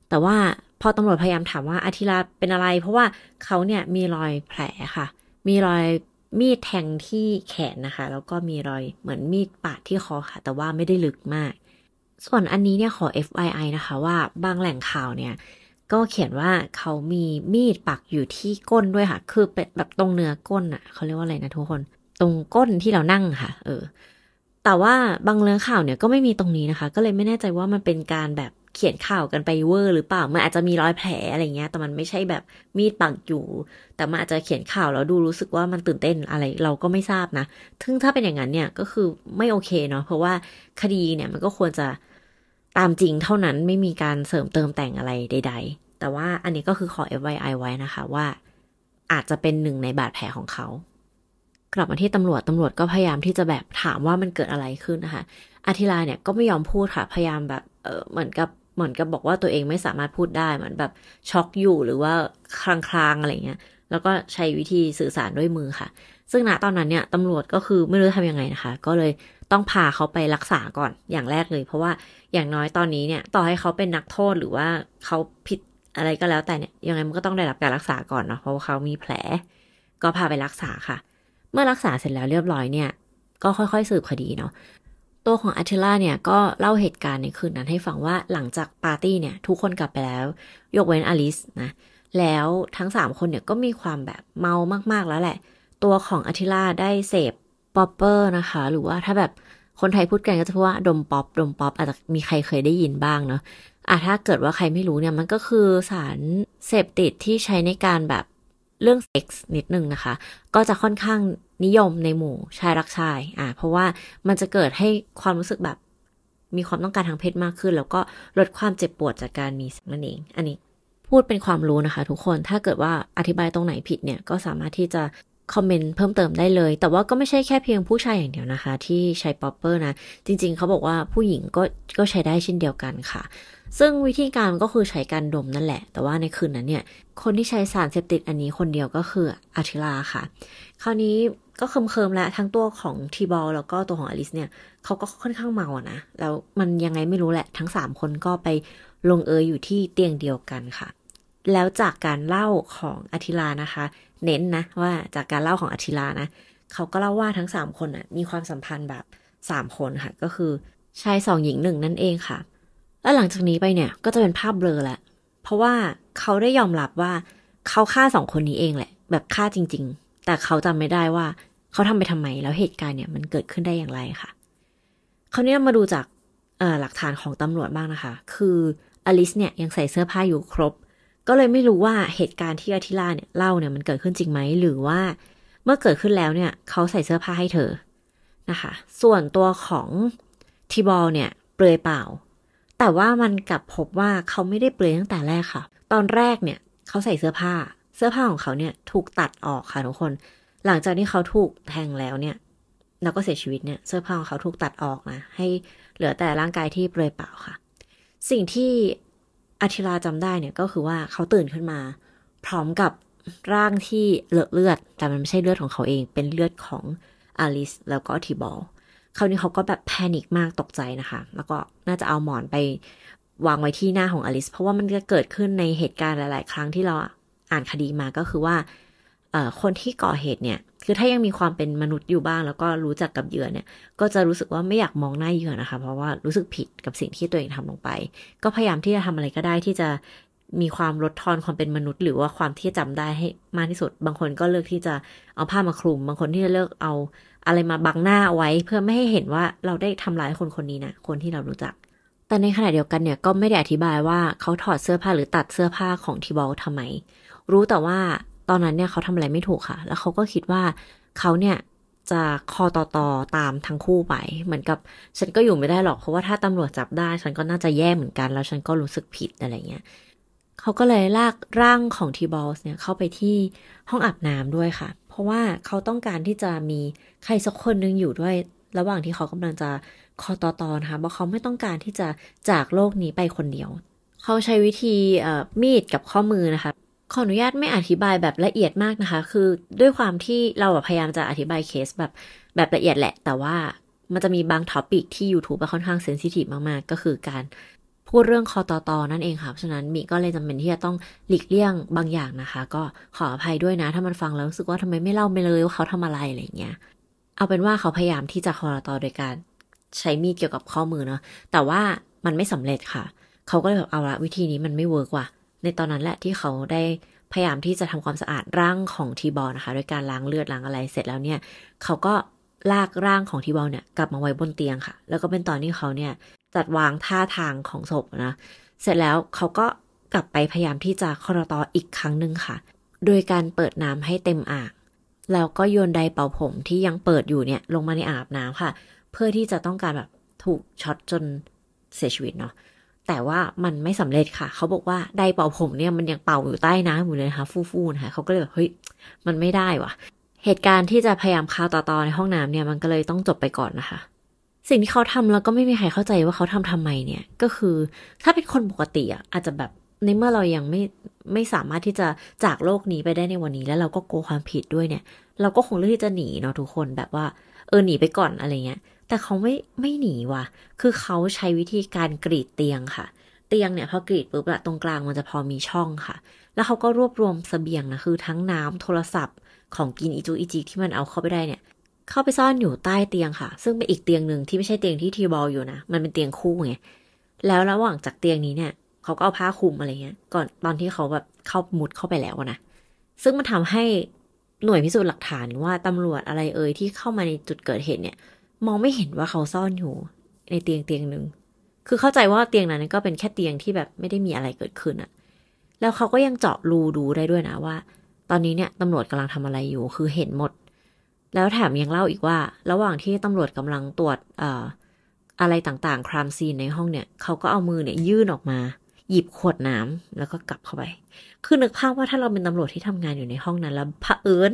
แต่ว่า พอตำรวจพยายามถามว่าอาทิลาเป็นอะไร เพราะว่าเขาเนี่ยมีรอยแผลค่ะ มีรอยมีดแทงที่แขนนะคะ แล้วก็มีรอยเหมือนมีดปาดที่คอค่ะ แต่ว่าไม่ได้ลึกมาก ส่วนอันนี้เนี่ยขอ FYI นะคะว่าบางแหล่งข่าวเนี่ยก็เขียนว่าเขามีมีดปักอยู่ที่ก้นด้วยค่ะ คือเป็นแบบตรงเนื้อก้นอะ่ะเขาเรียกว่าอะไรนะทุกคน ตรงก้นที่เรานั่งค่ะ เออ แต่ว่าบางเรื่องข่าวเนี่ยก็ไม่มีตรงนี้นะคะ ก็เลยไม่แน่ใจว่ามันเป็นการแบบ เขียนข่าวกันไปเวอร์หรือเปล่า มันอาจจะมีรอยแผลอะไรเงี้ย แต่มันไม่ใช่แบบมีดปักอยู่ แต่มันอาจจะเขียนข่าวแล้วดูรู้สึกว่ามันตื่นเต้นอะไรเราก็ไม่ทราบนะ ซึ่งถ้าเป็นอย่างนั้นเนี่ยก็คือไม่โอเคเนาะ เพราะว่าคดีเนี่ยมันก็ควรจะตามจริงเท่านั้นไม่มีการเสริมเติมแต่งอะไรใด ๆ แต่ว่าอันนี้ก็คือขอ FYI ไว้นะคะว่าอาจจะเป็นหนึ่งในบาดแผลของเขา กลับมาที่ตำรวจตำรวจก็พยายามที่จะแบบถามว่ามันเกิดอะไรขึ้นนะคะอาทิลาเนี่ยก็ไม่ยอมพูดค่ะ พยายามแบบเออเหมือนกับ เหมือนกับบอกว่าตัวเองไม่สามารถพูดได้เหมือนแบบช็อกอยู่หรือว่าคลางๆอะไรเงี้ย แล้วก็ใช้วิธีสื่อสารด้วยมือค่ะ ซึ่งณตอนนั้นเนี่ยตำรวจก็คือไม่รู้ทำยังไงนะคะ ก็เลยต้องพาเขาไปรักษาก่อนอย่างแรกเลย เพราะว่าอย่างน้อยตอนนี้เนี่ยต่อให้เขาเป็นนักโทษหรือว่าเขาผิดอะไรก็แล้วแต่เนี่ยยังไงมันก็ต้องได้รับการรักษาก่อนเนาะเพราะว่าเขามีแผล ก็พาไปรักษาค่ะ เมื่อรักษาเสร็จแล้วเรียบร้อยเนี่ย ก็ค่อยๆสืบคดีเนาะ ตัวของอัติล่าเนี่ยก็เล่าเหตุการณ์ในคืนนั้นให้ฟังว่าหลังจากปาร์ตี้เนี่ยทุกคนกลับไปแล้ว ยกเว้นอลิสนะ แล้วทั้งสามคนเนี่ยก็มีความแบบเมามากๆแล้วแหละ ตัวของอัติล่าได้เสพ popper นะคะ หรือว่าถ้าแบบคนไทยพูดกันก็จะพูดว่าดมป๊อปดมป๊อปอาจจะมีใครเคยได้ยินบ้างเนาะอะถ้าเกิดว่าใครไม่รู้เนี่ยมันก็คือสารเสพติดที่ใช้ในการแบบเรื่องเซ็กส์นิดนึงนะคะ ก็จะค่อนข้าง นิยมในหมู่ชายรักชาย อะเพราะว่ามันจะเกิดให้ความรู้สึกแบบ มีความต้องการทางเพศมากขึ้น แล้วก็ลดความเจ็บปวดจากการมีนั่นเอง อันนี้พูดเป็นความรู้นะคะ ทุกคน ถ้าเกิดว่าอธิบายตรงไหนผิดเนี่ย ก็สามารถที่จะคอมเมนต์เพิ่มเติมได้เลย แต่ว่าก็ไม่ใช่แค่เพียงผู้ชายอย่างเดียวนะคะ ที่ใช้ popper นะ จริง ๆ เขาบอกว่าผู้หญิงก็ก็ใช้ได้เช่นเดียวกันค่ะ ซึ่งวิธีการก็คือใช้การดมนั่นแหละ แต่ว่าในคืนนั้นเนี่ย คนที่ใช้สารเสพติดอันนี้คนเดียวก็คืออาทิลาค่ะ คราวนี้ ก็เคิมๆแล้วทั้งตัวของทีบอลแล้วก็ตัวของอลิสเนี่ยเขาก็ค่อนข้างเมาอะนะ แล้วมันยังไงไม่รู้แหละ ทั้งสามคนก็ไปลงเอยอยู่ที่เตียงเดียวกันค่ะ แล้วจากการเล่าของอาทิลานะคะ เน้นนะว่าจากการเล่าของอาทิลานะเขาก็เล่าว่าทั้งสามคนอะมีความสัมพันธ์แบบสามคนค่ะ ก็คือชายสองหญิงหนึ่งนั่นเองค่ะ แล้วหลังจากนี้ไปเนี่ยก็จะเป็นภาพเบลอแหละ เพราะว่าเขาได้ยอมรับว่าเขาฆ่าสองคนนี้เองแหละ แบบฆ่าจริง ๆ แต่เขาจำไม่ได้ว่าเขาทำไปทำไม แล้วเหตุการณ์เนี่ยมันเกิดขึ้นได้อย่างไรค่ะคราวนี้มาดูจากหลักฐานของตำรวจบ้างนะคะ คืออลิสเนี่ยยังใส่เสื้อผ้าอยู่ครบ ก็เลยไม่รู้ว่าเหตุการณ์ที่อาทิล่าเนี่ยเล่าเนี่ยมันเกิดขึ้นจริงไหม หรือว่าเมื่อเกิดขึ้นแล้วเนี่ยเขาใส่เสื้อผ้าให้เธอนะคะ ส่วนตัวของทีบอลเนี่ยเปลือยเปล่า แต่ว่ามันกลับพบว่าเขาไม่ได้เปลือยตั้งแต่แรกค่ะ ตอนแรกเนี่ยเขาใส่เสื้อผ้า เสื้อผ้าของเขาเนี่ยถูกตัดออกค่ะทุกคน หลังจากที่เขาถูกแทงแล้วเนี่ย แล้วก็เสียชีวิตเนี่ย เสื้อผ้าของเขาถูกตัดออกนะ ให้เหลือแต่ร่างกายที่เปลือยเปล่าค่ะ สิ่งที่อาทิราจำได้เนี่ยก็คือว่าเขาตื่นขึ้นมา พร้อมกับร่างที่เลอะเลือด แต่มันไม่ใช่เลือดของเขาเอง เป็นเลือดของอลิสแล้วก็ทีบอลคราวนี้เขาก็แบบแพนิคมากตกใจนะคะ แล้วก็น่าจะเอาหมอนไปวางไว้ที่หน้าของอลิส เพราะว่ามันจะเกิดขึ้นในเหตุการณ์หลาย ๆ ครั้งที่เรา อ่านคดีมาก็คือว่าคนที่ก่อเหตุเนี่ย คือถ้ายังมีความเป็นมนุษย์อยู่บ้าง แล้วก็รู้จักกับเหยื่อเนี่ย ก็จะรู้สึกว่าไม่อยากมองหน้าเหยื่อนะคะ เพราะว่ารู้สึกผิดกับสิ่งที่ตัวเองทำลงไป ก็พยายามที่จะทำอะไรก็ได้ที่จะมีความลดทอนความเป็นมนุษย์ หรือว่าความที่จำได้ให้มากที่สุด บางคนก็เลือกที่จะเอาผ้ามาคลุม บางคนที่จะเลือกเอาอะไรมาบังหน้าไว้เพื่อไม่ให้เห็นว่าเราได้ทำร้ายคนคนนี้นะคนที่เรารู้จัก แต่ในขณะเดียวกันเนี่ยก็ไม่ได้อธิบายว่าเขาถอดเสื้อผ้าหรือตัดเสื้อผ้าของทีบอลทำไม รู้แต่ว่าตอนนั้นเนี่ยเขาทำอะไรไม่ถูกค่ะ แล้วเขาก็คิดว่าเขาเนี่ยจะคอต่อต่อตามทั้งคู่ไป เหมือนกับฉันก็อยู่ไม่ได้หรอก เพราะว่าถ้าตำรวจจับได้ ฉันก็น่าจะแย่เหมือนกัน แล้วฉันก็รู้สึกผิดอะไรเงี้ยเขาก็เลยลากร่างของทีบอลส์เนี่ยเข้าไปที่ห้องอาบน้ำด้วยค่ะ เพราะว่าเขาต้องการที่จะมีใครสักคนนึงอยู่ด้วย ระหว่างที่เขากำลังจะคอต่อต่อนะคะเพราะเขาไม่ต้องการที่จะจากโลกนี้ไปคนเดียว เขาใช้วิธีมีดกับข้อมือนะคะ ขออนุญาตไม่อธิบายแบบละเอียดมากนะคะ คือด้วยความที่เราพยายามจะอธิบายเคสแบบแบบละเอียดแหละ แต่ว่ามันจะมีบาง topic ที่ YouTube ค่อนข้าง sensitive มาก ๆ ก็คือการพูดเรื่องคอตอตอนั่นเองค่ะ เพราะฉะนั้นมีก็เลยจำเป็นที่จะต้องหลีกเลี่ยงบางอย่างนะคะ ก็ขออภัยด้วยนะ ถ้ามันฟังแล้วรู้สึกว่าทำไมไม่เล่าไปเลยว่าเขาทำอะไรอะไรเงี้ย เอาเป็นว่าเขาพยายามที่จะคอตอโดยการใช้มีดเกี่ยวกับข้อมือเนาะ แต่ว่ามันไม่สำเร็จค่ะ เขาก็เลยแบบเอาละวิธีนี้มันไม่ work ว่ะ ในตอนนั้นแหละที่เขาได้พยายามที่จะทำความสะอาดร่างของทีบอลนะคะโดยการล้างเลือดล้างอะไรเสร็จแล้วเนี่ย เขาก็ลากร่างของทีบอลเนี่ยกลับมาไว้บนเตียงค่ะ แล้วก็เป็นตอนที่เขาเนี่ยจัดวางท่าทางของศพนะ เสร็จแล้วเขาก็กลับไปพยายามที่จะคอรตออีกครั้งหนึ่งค่ะ โดยการเปิดน้ำให้เต็มอ่าง แล้วก็โยนไดเป่าผมที่ยังเปิดอยู่เนี่ยลงมาในอาบน้ำค่ะ เพื่อที่จะต้องการแบบถูกช็อตจนเสียชีวิตเนาะ แต่ว่ามันไม่สำเร็จค่ะ เขาบอกว่าไดเป่าผมเนี่ยมันยังเป่าอยู่ใต้น้ำอยู่เลยนะคะฟู่ๆนะคะเขาก็เลยแบบเฮ้ยมันไม่ได้ว่ะ เหตุการณ์ที่จะพยายามคาวต่อๆในห้องน้ำเนี่ยมันก็เลยต้องจบไปก่อนนะคะ สิ่งที่เขาทำแล้วก็ไม่มีใครเข้าใจว่าเขาทำทำไมเนี่ย ก็คือถ้าเป็นคนปกติอะอาจจะแบบในเมื่อเรายังไม่ไม่สามารถที่จะจากโลกนี้ไปได้ในวันนี้แล้วเราก็โกวความผิดด้วยเนี่ย เราก็คงเลือกที่จะหนีเนาะทุกคนแบบว่าเออหนีไปก่อนอะไรเงี้ย แต่เขาไม่ไม่หนีว่ะ คือเขาใช้วิธีการกรีดเตียงค่ะ เตียงเนี่ยพอกรีดปุ๊บละตรงกลางมันจะพอมีช่องค่ะ แล้วเขาก็รวบรวมสเสบียงนะคือทั้งน้ำโทรศัพท์ของกินอีจูอีจิที่มันเอาเข้าไปได้เนี่ย เข้าไปซ่อนอยู่ใต้เตียงค่ะ ซึ่งเป็นอีกเตียงหนึ่งที่ไม่ใช่เตียงที่ทีบอลอยู่นะ มันเป็นเตียงคู่ไง แล้วระหว่างจากเตียงนี้เนี่ยเขาก็เอาผ้าคลุมอะไรเงี้ย ก่อนตอนที่เขาแบบเข้ามุดเข้าไปแล้วนะ ซึ่งมันทำให้หน่วยพิสูจน์หลักฐานว่าตำรวจอะไรเอ่ยที่เข้ามาในจุดเกิดเหตุเนี่ย มองไม่เห็นว่าเขาซ่อนอยู่ในเตียงเตียงหนึ่ง คือเข้าใจว่าเตียงนั้นก็เป็นแค่เตียงที่แบบไม่ได้มีอะไรเกิดขึ้นอะแล้วเขาก็ยังเจาะรูดูได้ด้วยนะว่า ตอนนี้เนี่ยตำรวจกำลังทำอะไรอยู่ คือเห็นหมด แล้วแถมยังเล่าอีกว่า ระหว่างที่ตำรวจกำลังตรวจออะไรต่างๆ ครามซีนในห้องเนี่ย เขาก็เอามือเนี่ยยื่นออกมา หยิบขวดน้ำแล้วก็กลับเข้าไป คือนึกภาพว่าถ้าเราเป็นตำรวจที่ทำงานอยู่ในห้องนั้น แล้วพะเอิญ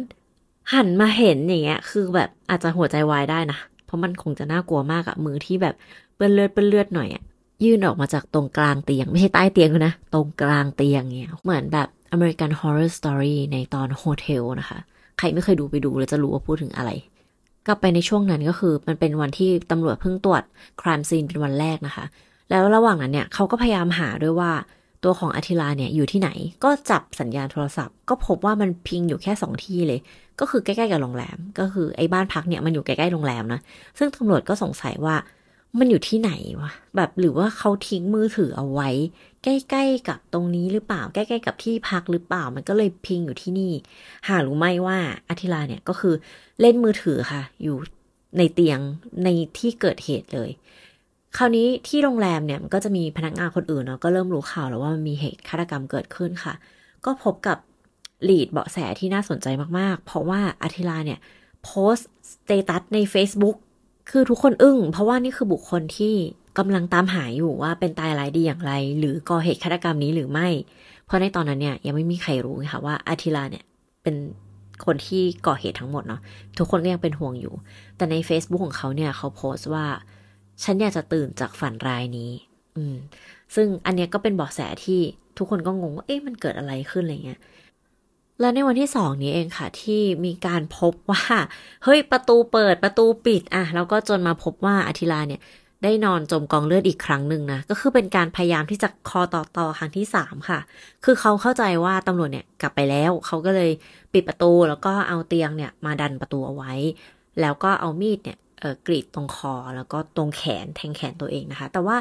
หันมาเห็นอย่างเงี้ย คือแบบอาจจะหัวใจวายได้นะ เพราะมันคงจะน่ากลัวมากอะมือที่แบบเปื้อนเลือดเปื้อนเลือดหน่อยอะยื่นออกมาจากตรงกลางเตียง ไม่ใช่ใต้เตียงนะ ตรงกลางเตียงเงี้ยเหมือนแบบ American Horror Story ในตอน Hotel นะคะ ใครไม่เคยดูไปดูแล้วจะรู้ว่าพูดถึงอะไร กลับไปในช่วงนั้นก็คือมันเป็นวันที่ตำรวจเพิ่งตรวจ crime scene เป็นวันแรกนะคะ แล้วระหว่างนั้นเนี่ยเขาก็พยายามหาด้วยว่าตัวของอาทิลาเนี่ยอยู่ที่ไหน ก็จับสัญญาณโทรศัพท์ ก็พบว่ามัน ping อยู่แค่สองที่เลย ก็คือใกล้ๆกับโรงแรม ก็คือไอ้บ้านพักเนี่ยมันอยู่ใกล้ๆโรงแรมนะ ซึ่งตำรวจก็สงสัยว่ามันอยู่ที่ไหนวะ แบบหรือว่าเขาทิ้งมือถือเอาไว้ ใกล้ๆกับตรงนี้หรือเปล่า ใกล้ๆกับที่พักหรือเปล่า มันก็เลยพิงอยู่ที่นี่ หารู้ไหมว่าอาทิลาเนี่ยก็คือเล่นมือถือค่ะ อยู่ในเตียงในที่เกิดเหตุเลย คราวนี้ที่โรงแรมเนี่ยมันก็จะมีพนักงานคนอื่นเนาะก็เริ่มรู้ข่าวแล้วว่ามันมีเหตุฆาตกรรมเกิดขึ้นค่ะ ก็พบกับ ลีดเบาะแสที่น่าสนใจมากๆ เพราะว่าอาทิลาเนี่ยโพสต์ status ใน Facebook คือทุกคนอึ้ง เพราะว่านี่คือบุคคลที่กำลังตามหาอยู่ว่าเป็นตายร้ายดีอย่างไร หรือก่อเหตุฆาตกรรมนี้หรือไม่ เพราะในตอนนั้นเนี่ยยังไม่มีใครรู้ค่ะว่าอาทิลาเนี่ยเป็นคนที่ก่อเหตุทั้งหมดเนาะทุกคนก็ยังเป็นห่วงอยู่ แต่ใน Facebook ของเขาเนี่ยเขาโพสต์ว่า ฉันอยากจะตื่นจากฝันร้ายนี้ อืม ซึ่งอันเนี้ยก็เป็นเบาะแสที่ทุกคนก็งงว่าเอ๊ะมันเกิดอะไรขึ้นอะไรเงี้ย แล้วในวันที่สองนี้เองค่ะ ที่มีการพบว่า เฮ้ยประตูเปิดประตูปิดอะแล้วก็จนมาพบว่าอธิลาเนี่ยได้นอนจมกองเลือดอีกครั้งหนึ่งนะ ก็คือเป็นการพยายามที่จะคอต่อต่อครั้งที่สามค่ะ คือเขาเข้าใจว่าตำรวจเนี่ยกลับไปแล้ว เขาก็เลยปิดประตูแล้วก็เอาเตียงเนี่ยมาดันประตูเอาไว้ แล้วก็เอามีดเนี่ยเออกรีดตรงคอแล้วก็ตรงแขนแทงแขนตัวเองนะคะ แต่ว่า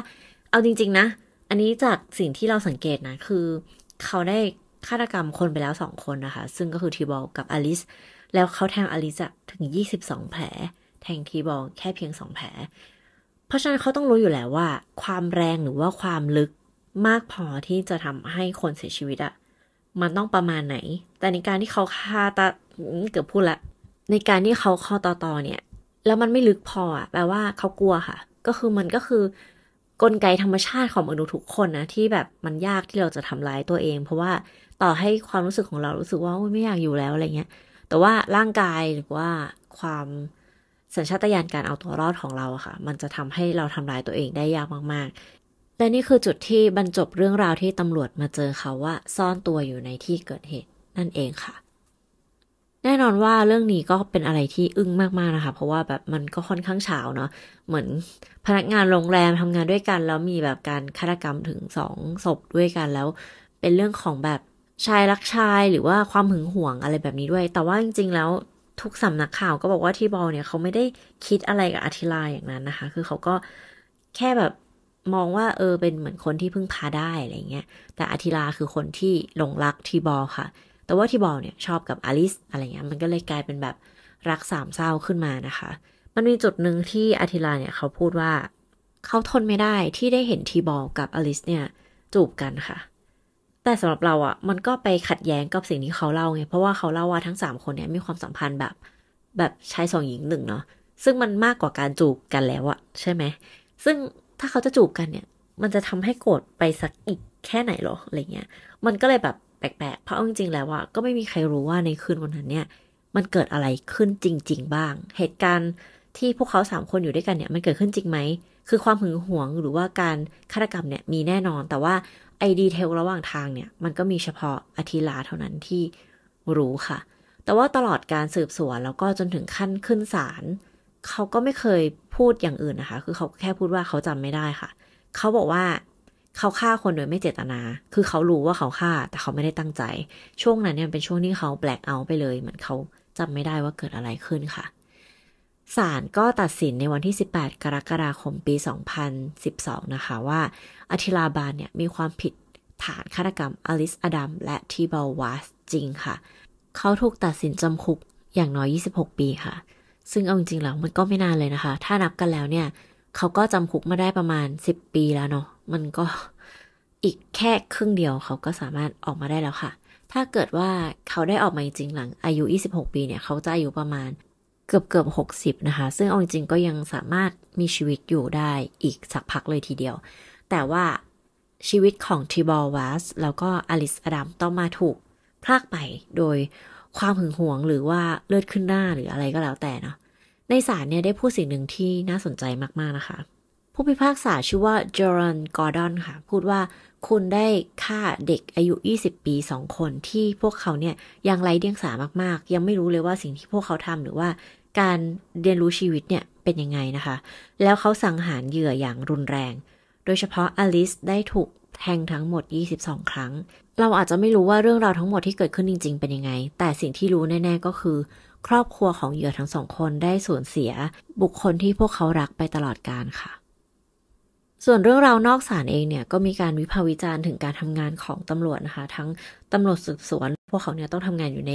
เอาจริง ๆ นะ อันนี้จากสิ่งที่เราสังเกตนะ คือ เขาได้ ฆาตกรรมคนไปแล้วสองคนนะคะ ซึ่งก็คือทีบอลกับอลิส แล้วเขาแทงอลิสถึงยี่สิบสองแผล แทงทีบอลแค่เพียงสองแผล เพราะฉะนั้นเขาต้องรู้อยู่แล้วว่า ความแรงหรือว่าความลึกมากพอที่จะทำให้คนเสียชีวิตอะมันต้องประมาณไหน แต่ในการที่เขาฆ่าตาเกือบพูดละ ในการที่เขาข้อต่อตอเนี่ย แล้วมันไม่ลึกพออะแปลว่าเขากลัวค่ะ ก็คือมันก็คือกลไกธรรมชาติของมนุษย์ทุกคนนะที่แบบมันยากที่เราจะทำร้ายตัวเอง เพราะว่า ต่อให้ความรู้สึกของเรารู้สึกว่าไม่อยากอยู่แล้วอะไรเงี้ย แต่ว่าร่างกายหรือว่าความสัญชาตญาณการเอาตัวรอดของเราอะค่ะ มันจะทำให้เราทำลายตัวเองได้ยากมากๆ และนี่คือจุดที่บรรจบเรื่องราวที่ตำรวจมาเจอเขาว่าซ่อนตัวอยู่ในที่เกิดเหตุนั่นเองค่ะ แน่นอนว่าเรื่องนี้ก็เป็นอะไรที่อึ้งมากๆนะคะ เพราะว่าแบบมันก็ค่อนข้างเฉาเนาะเหมือนพนักงานโรงแรมทำงานด้วยกัน แล้วมีแบบการฆาตกรรมถึงสองศพด้วยกันแล้ว เป็นเรื่องของแบบ ชายรักชายหรือว่าความหึงหวงอะไรแบบนี้ด้วย แต่ว่าจริง ๆ แล้วทุกสำนักข่าวก็บอกว่าที่บอลเนี่ยเขาไม่ได้คิดอะไรกับอาทิลาอย่างนั้นนะคะ คือเขาก็แค่แบบมองว่าเออเป็นเหมือนคนที่พึ่งพาได้อะไรเงี้ย แต่อาทิลาคือคนที่หลงรักทีบอลค่ะ แต่ว่าทีบอลเนี่ยชอบกับอลิสอะไรเงี้ย มันก็เลยกลายเป็นแบบรักสามเศร้าขึ้นมานะคะ มันมีจุดหนึ่งที่อาทิลาเนี่ยเขาพูดว่าเขาทนไม่ได้ที่ได้เห็นทีบอลกับอลิสเนี่ยจูบกันค่ะ แต่สำหรับเราอะ่ะ มันก็ไปขัดแย้งกับสิ่งที่เขาเล่าไง เพราะว่าเขาเล่าว่าทั้งสามคนเนี่ยมีความสัมพันธ์แบบ แบบชายสองหญิงหนึ่งเนาะ ซึ่งมันมากกว่าการจูบกันแล้วอะใช่ไหม ซึ่งถ้าเขาจะจูบกันเนี่ย มันจะทำให้โกรธไปสักอีกแค่ไหนหรออะไรเงี้ย มันก็เลยแบบแปลกๆ เพราะจริงๆแล้วอะก็ไม่มีใครรู้ว่าในคืนวันนั้นเนี่ย มันเกิดอะไรขึ้นจริง ๆ บ้าง เหตุการณ์ที่พวกเขาสามคนอยู่ด้วยกันเนี่ยมันเกิดขึ้นจริงไหม คือความหึงหวงหรือว่าการฆาตกรรมเนี่ยมีแน่นอน แต่ว่า ไอดีเทลระหว่างทางเนี่ย มันก็มีเฉพาะอธิลาเท่านั้นที่รู้ค่ะ แต่ว่าตลอดการสืบสวนแล้วก็จนถึงขั้นขึ้นศาลเขาก็ไม่เคยพูดอย่างอื่นนะคะ คือเขาแค่พูดว่าเขาจำไม่ได้ค่ะ เขาบอกว่าเขาฆ่าคนโดยไม่เจตนา คือเขารู้ว่าเขาฆ่า แต่เขาไม่ได้ตั้งใจ ช่วงนั้นเนี่ยเป็นช่วงที่เขาแบล็คเอาไปเลย เหมือนเขาจำไม่ได้ว่าเกิดอะไรขึ้นค่ะ ศาลก็ตัดสินในวันที่ 18 กรกฎาคมปี 2012 นะคะว่าอธิลาบานเนี่ยมีความผิดฐานฆาตกรรมอลิสอดัมและทีบอลวาสจริงค่ะ เขาถูกตัดสินจำคุกอย่างน้อย 26 ปีค่ะ ซึ่งเอาจริงๆแล้วมันก็ไม่นานเลยนะคะ ถ้านับกันแล้วเนี่ย เขาก็จำคุกมาได้ประมาณ 10 ปีแล้วเนาะ มันก็อีกแค่ครึ่งเดียวเขาก็สามารถออกมาได้แล้วค่ะ ถ้าเกิดว่าเขาได้ออกมาจริงหลังอายุ 26 ปีเนี่ย เขาจะอายุประมาณ เกือบเกือบ60นะคะ ซึ่งเอาจริงก็ยังสามารถมีชีวิตอยู่ได้อีกสักพักเลยทีเดียว แต่ว่าชีวิตของทีบอลวัสแล้วก็อลิสอดัมต้องมาถูกพลากไปโดยความหึงหวงหรือว่าเลือดขึ้นหน้าหรืออะไรก็แล้วแต่เนาะในศาลเนี่ยได้พูดสิ่งหนึ่งที่น่าสนใจมากๆนะคะ ผู้พิพากษาชื่อว่าจอรันกอร์ดอนค่ะ พูดว่าคุณได้ฆ่าเด็กอายุ 20 ปีสองคนที่พวกเขาเนี่ยยังไร้เดียงสามากๆ ยังไม่รู้เลยว่าสิ่งที่พวกเขาทำหรือว่า การเรียนรู้ชีวิตเนี่ยเป็นยังไงนะคะ แล้วเขาสังหารเหยื่ออย่างรุนแรง โดยเฉพาะอลิสได้ถูกแทงทั้งหมด 22 ครั้ง เราอาจจะไม่รู้ว่าเรื่องราวทั้งหมดที่เกิดขึ้นจริง ๆ เป็นยังไง แต่สิ่งที่รู้แน่ ๆ ก็คือ ครอบครัวของเหยื่อทั้งสองคนได้สูญเสีย บุคคลที่พวกเขารักไปตลอดกาลค่ะส่วนเรื่องราวนอกศาลเองเนี่ยก็มีการวิพากษ์วิจารณ์ถึงการทำงานของตำรวจนะคะ ทั้งตำรวจสืบสวน พวกเขาเนี่ยต้องทำงานอยู่ใน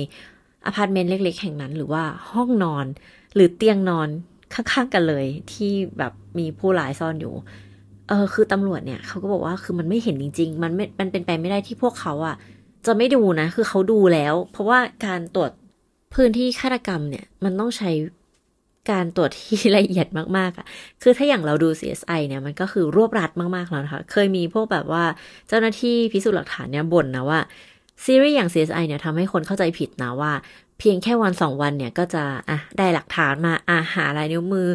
อพาร์ตเมนต์เล็ก ๆ แห่งนั้น หรือว่าห้องนอน หรือเตียงนอนข้างๆกันเลย ที่แบบมีผู้ร้ายซ่อนอยู่ เออคือตำรวจเนี่ยเขาก็บอกว่าคือมันไม่เห็นจริง ๆ มันไม่มันเป็นไปไม่ได้ที่พวกเขาอะจะไม่ดูนะ คือเขาดูแล้ว เพราะว่าการตรวจพื้นที่ฆาตกรรมเนี่ย มันต้องใช้การตรวจที่ละเอียดมากๆอะคือถ้าอย่างเราดู CSI เนี่ยมันก็คือรวบรัดมากๆแล้วนะคะ เคยมีพวกแบบว่าเจ้าหน้าที่พิสูจน์หลักฐานเนี่ยบ่นนะว่า ซีรีส์อย่าง CSI เนี่ยทำให้คนเข้าใจผิดนะว่า เพียงแค่วันสองวันเนี่ยก็จะอะได้หลักฐานมาอะหาลายนิ้วมือ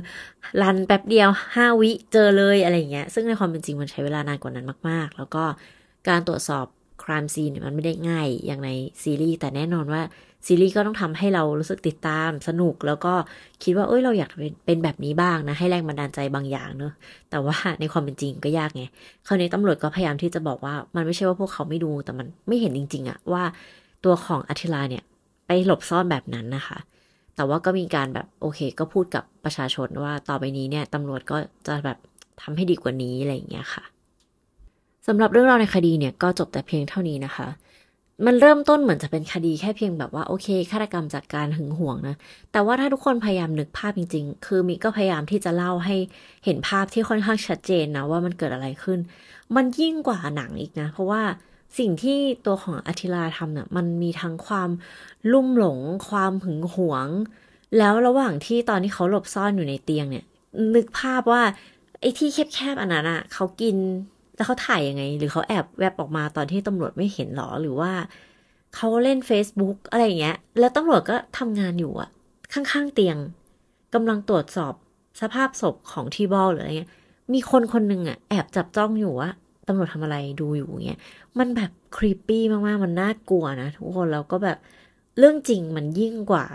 รันแป๊บเดียวห้าวิเจอเลยอะไรเงี้ย ซึ่งในความเป็นจริงมันใช้เวลานานกว่านั้นมาก ๆ แล้วก็การตรวจสอบครามซีนเนี่ยมันไม่ได้ง่ายอย่างในซีรีส์แต่แน่นอนว่า ซีรีส์ก็ต้องทำให้เรารู้สึกติดตามสนุก แล้วก็คิดว่าเอ้ยเราอยากเป็นเป็นแบบนี้บ้างนะ ให้แรงบันดาลใจบางอย่างเนอะแต่ว่าในความเป็นจริงก็ยากไงคราวนี้ตำรวจก็พยายามที่จะบอกว่ามันไม่ใช่ว่าพวกเขาไม่ดูแต่มันไม่เห็นจริง ๆอะว่าตัวของอัธิลาเนี่ยไปหลบซ่อนแบบนั้นนะคะ แต่ว่าก็มีการแบบโอเค ก็พูดกับประชาชนว่าต่อไปนี้เนี่ยตำรวจก็จะแบบทำให้ดีกว่านี้อะไรอย่างเงี้ยค่ะสำหรับเรื่องราวในคดีเนี่ยก็จบแต่เพียงเท่านี้นะคะ มันเริ่มต้นเหมือนจะเป็นคดีแค่เพียงแบบว่าโอเคฆาตกรรมจากการหึงหวงนะ แต่ว่าถ้าทุกคนพยายามนึกภาพจริง ๆ คือมิก็พยายามที่จะเล่าให้เห็นภาพที่ค่อนข้างชัดเจนนะว่ามันเกิดอะไรขึ้น มันยิ่งกว่าหนังอีกนะ เพราะว่าสิ่งที่ตัวของอธิลาทำเนี่ยมันมีทั้งความลุ่มหลง ความหึงหวง แล้วระหว่างที่ตอนที่เขาหลบซ่อนอยู่ในเตียงเนี่ย นึกภาพว่าไอ้ที่แคบๆอันนั้นอะเขากิน แล้วเขาถ่ายยังไง หรือเขาแอบแวบออกมาตอนที่ตำรวจไม่เห็นหรอหรือว่าเขาเล่น Facebook อะไรอย่างเงี้ย แล้วตำรวจก็ทำงานอยู่อะข้างๆเตียงกำลังตรวจสอบสภาพศพของทีบอลหรืออะไรเงี้ย มีคนคนหนึ่งอะแอบจับจ้องอยู่ว่าตำรวจทำอะไรดูอยู่เงี้ย มันแบบ creepy มากๆ มันน่ากลัวนะทุกคนแล้วก็แบบเรื่องจริงมันยิ่งกว่า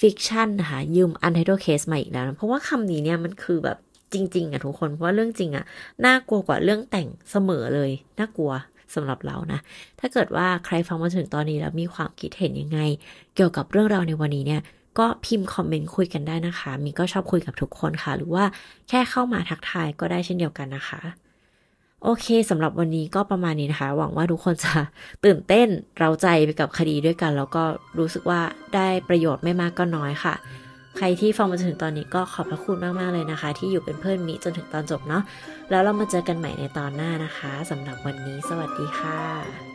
fiction นะคะยืม Untitled Case มาอีกแล้วนะเพราะว่าคำนี้เนี่ยมันคือแบบ จริง ๆอะทุกคนเพราะว่าเรื่องจริงอะน่ากลัวกว่าเรื่องแต่งเสมอเลยน่ากลัวสำหรับเรานะ ถ้าเกิดว่าใครฟังมาถึงตอนนี้แล้วมีความคิดเห็นยังไง เกี่ยวกับเรื่องราวในวันนี้เนี่ย ก็พิมพ์คอมเมนต์คุยกันได้นะคะ มีก็ชอบคุยกับทุกคนค่ะ หรือว่าแค่เข้ามาทักทายก็ได้เช่นเดียวกันนะคะ โอเคสำหรับวันนี้ก็ประมาณนี้นะคะ หวังว่าทุกคนจะตื่นเต้นเราใจไปกับคดีด้วยกัน แล้วก็รู้สึกว่าได้ประโยชน์ไม่มากก็น้อยค่ะ ใครที่ฟังมาถึงตอนนี้ก็ขอบพระคุณมากๆเลยนะคะ ที่อยู่เป็นเพื่อนมิจนถึงตอนจบเนาะแล้วเรามาเจอกันใหม่ในตอนหน้านะคะสำหรับวันนี้ สวัสดีค่ะ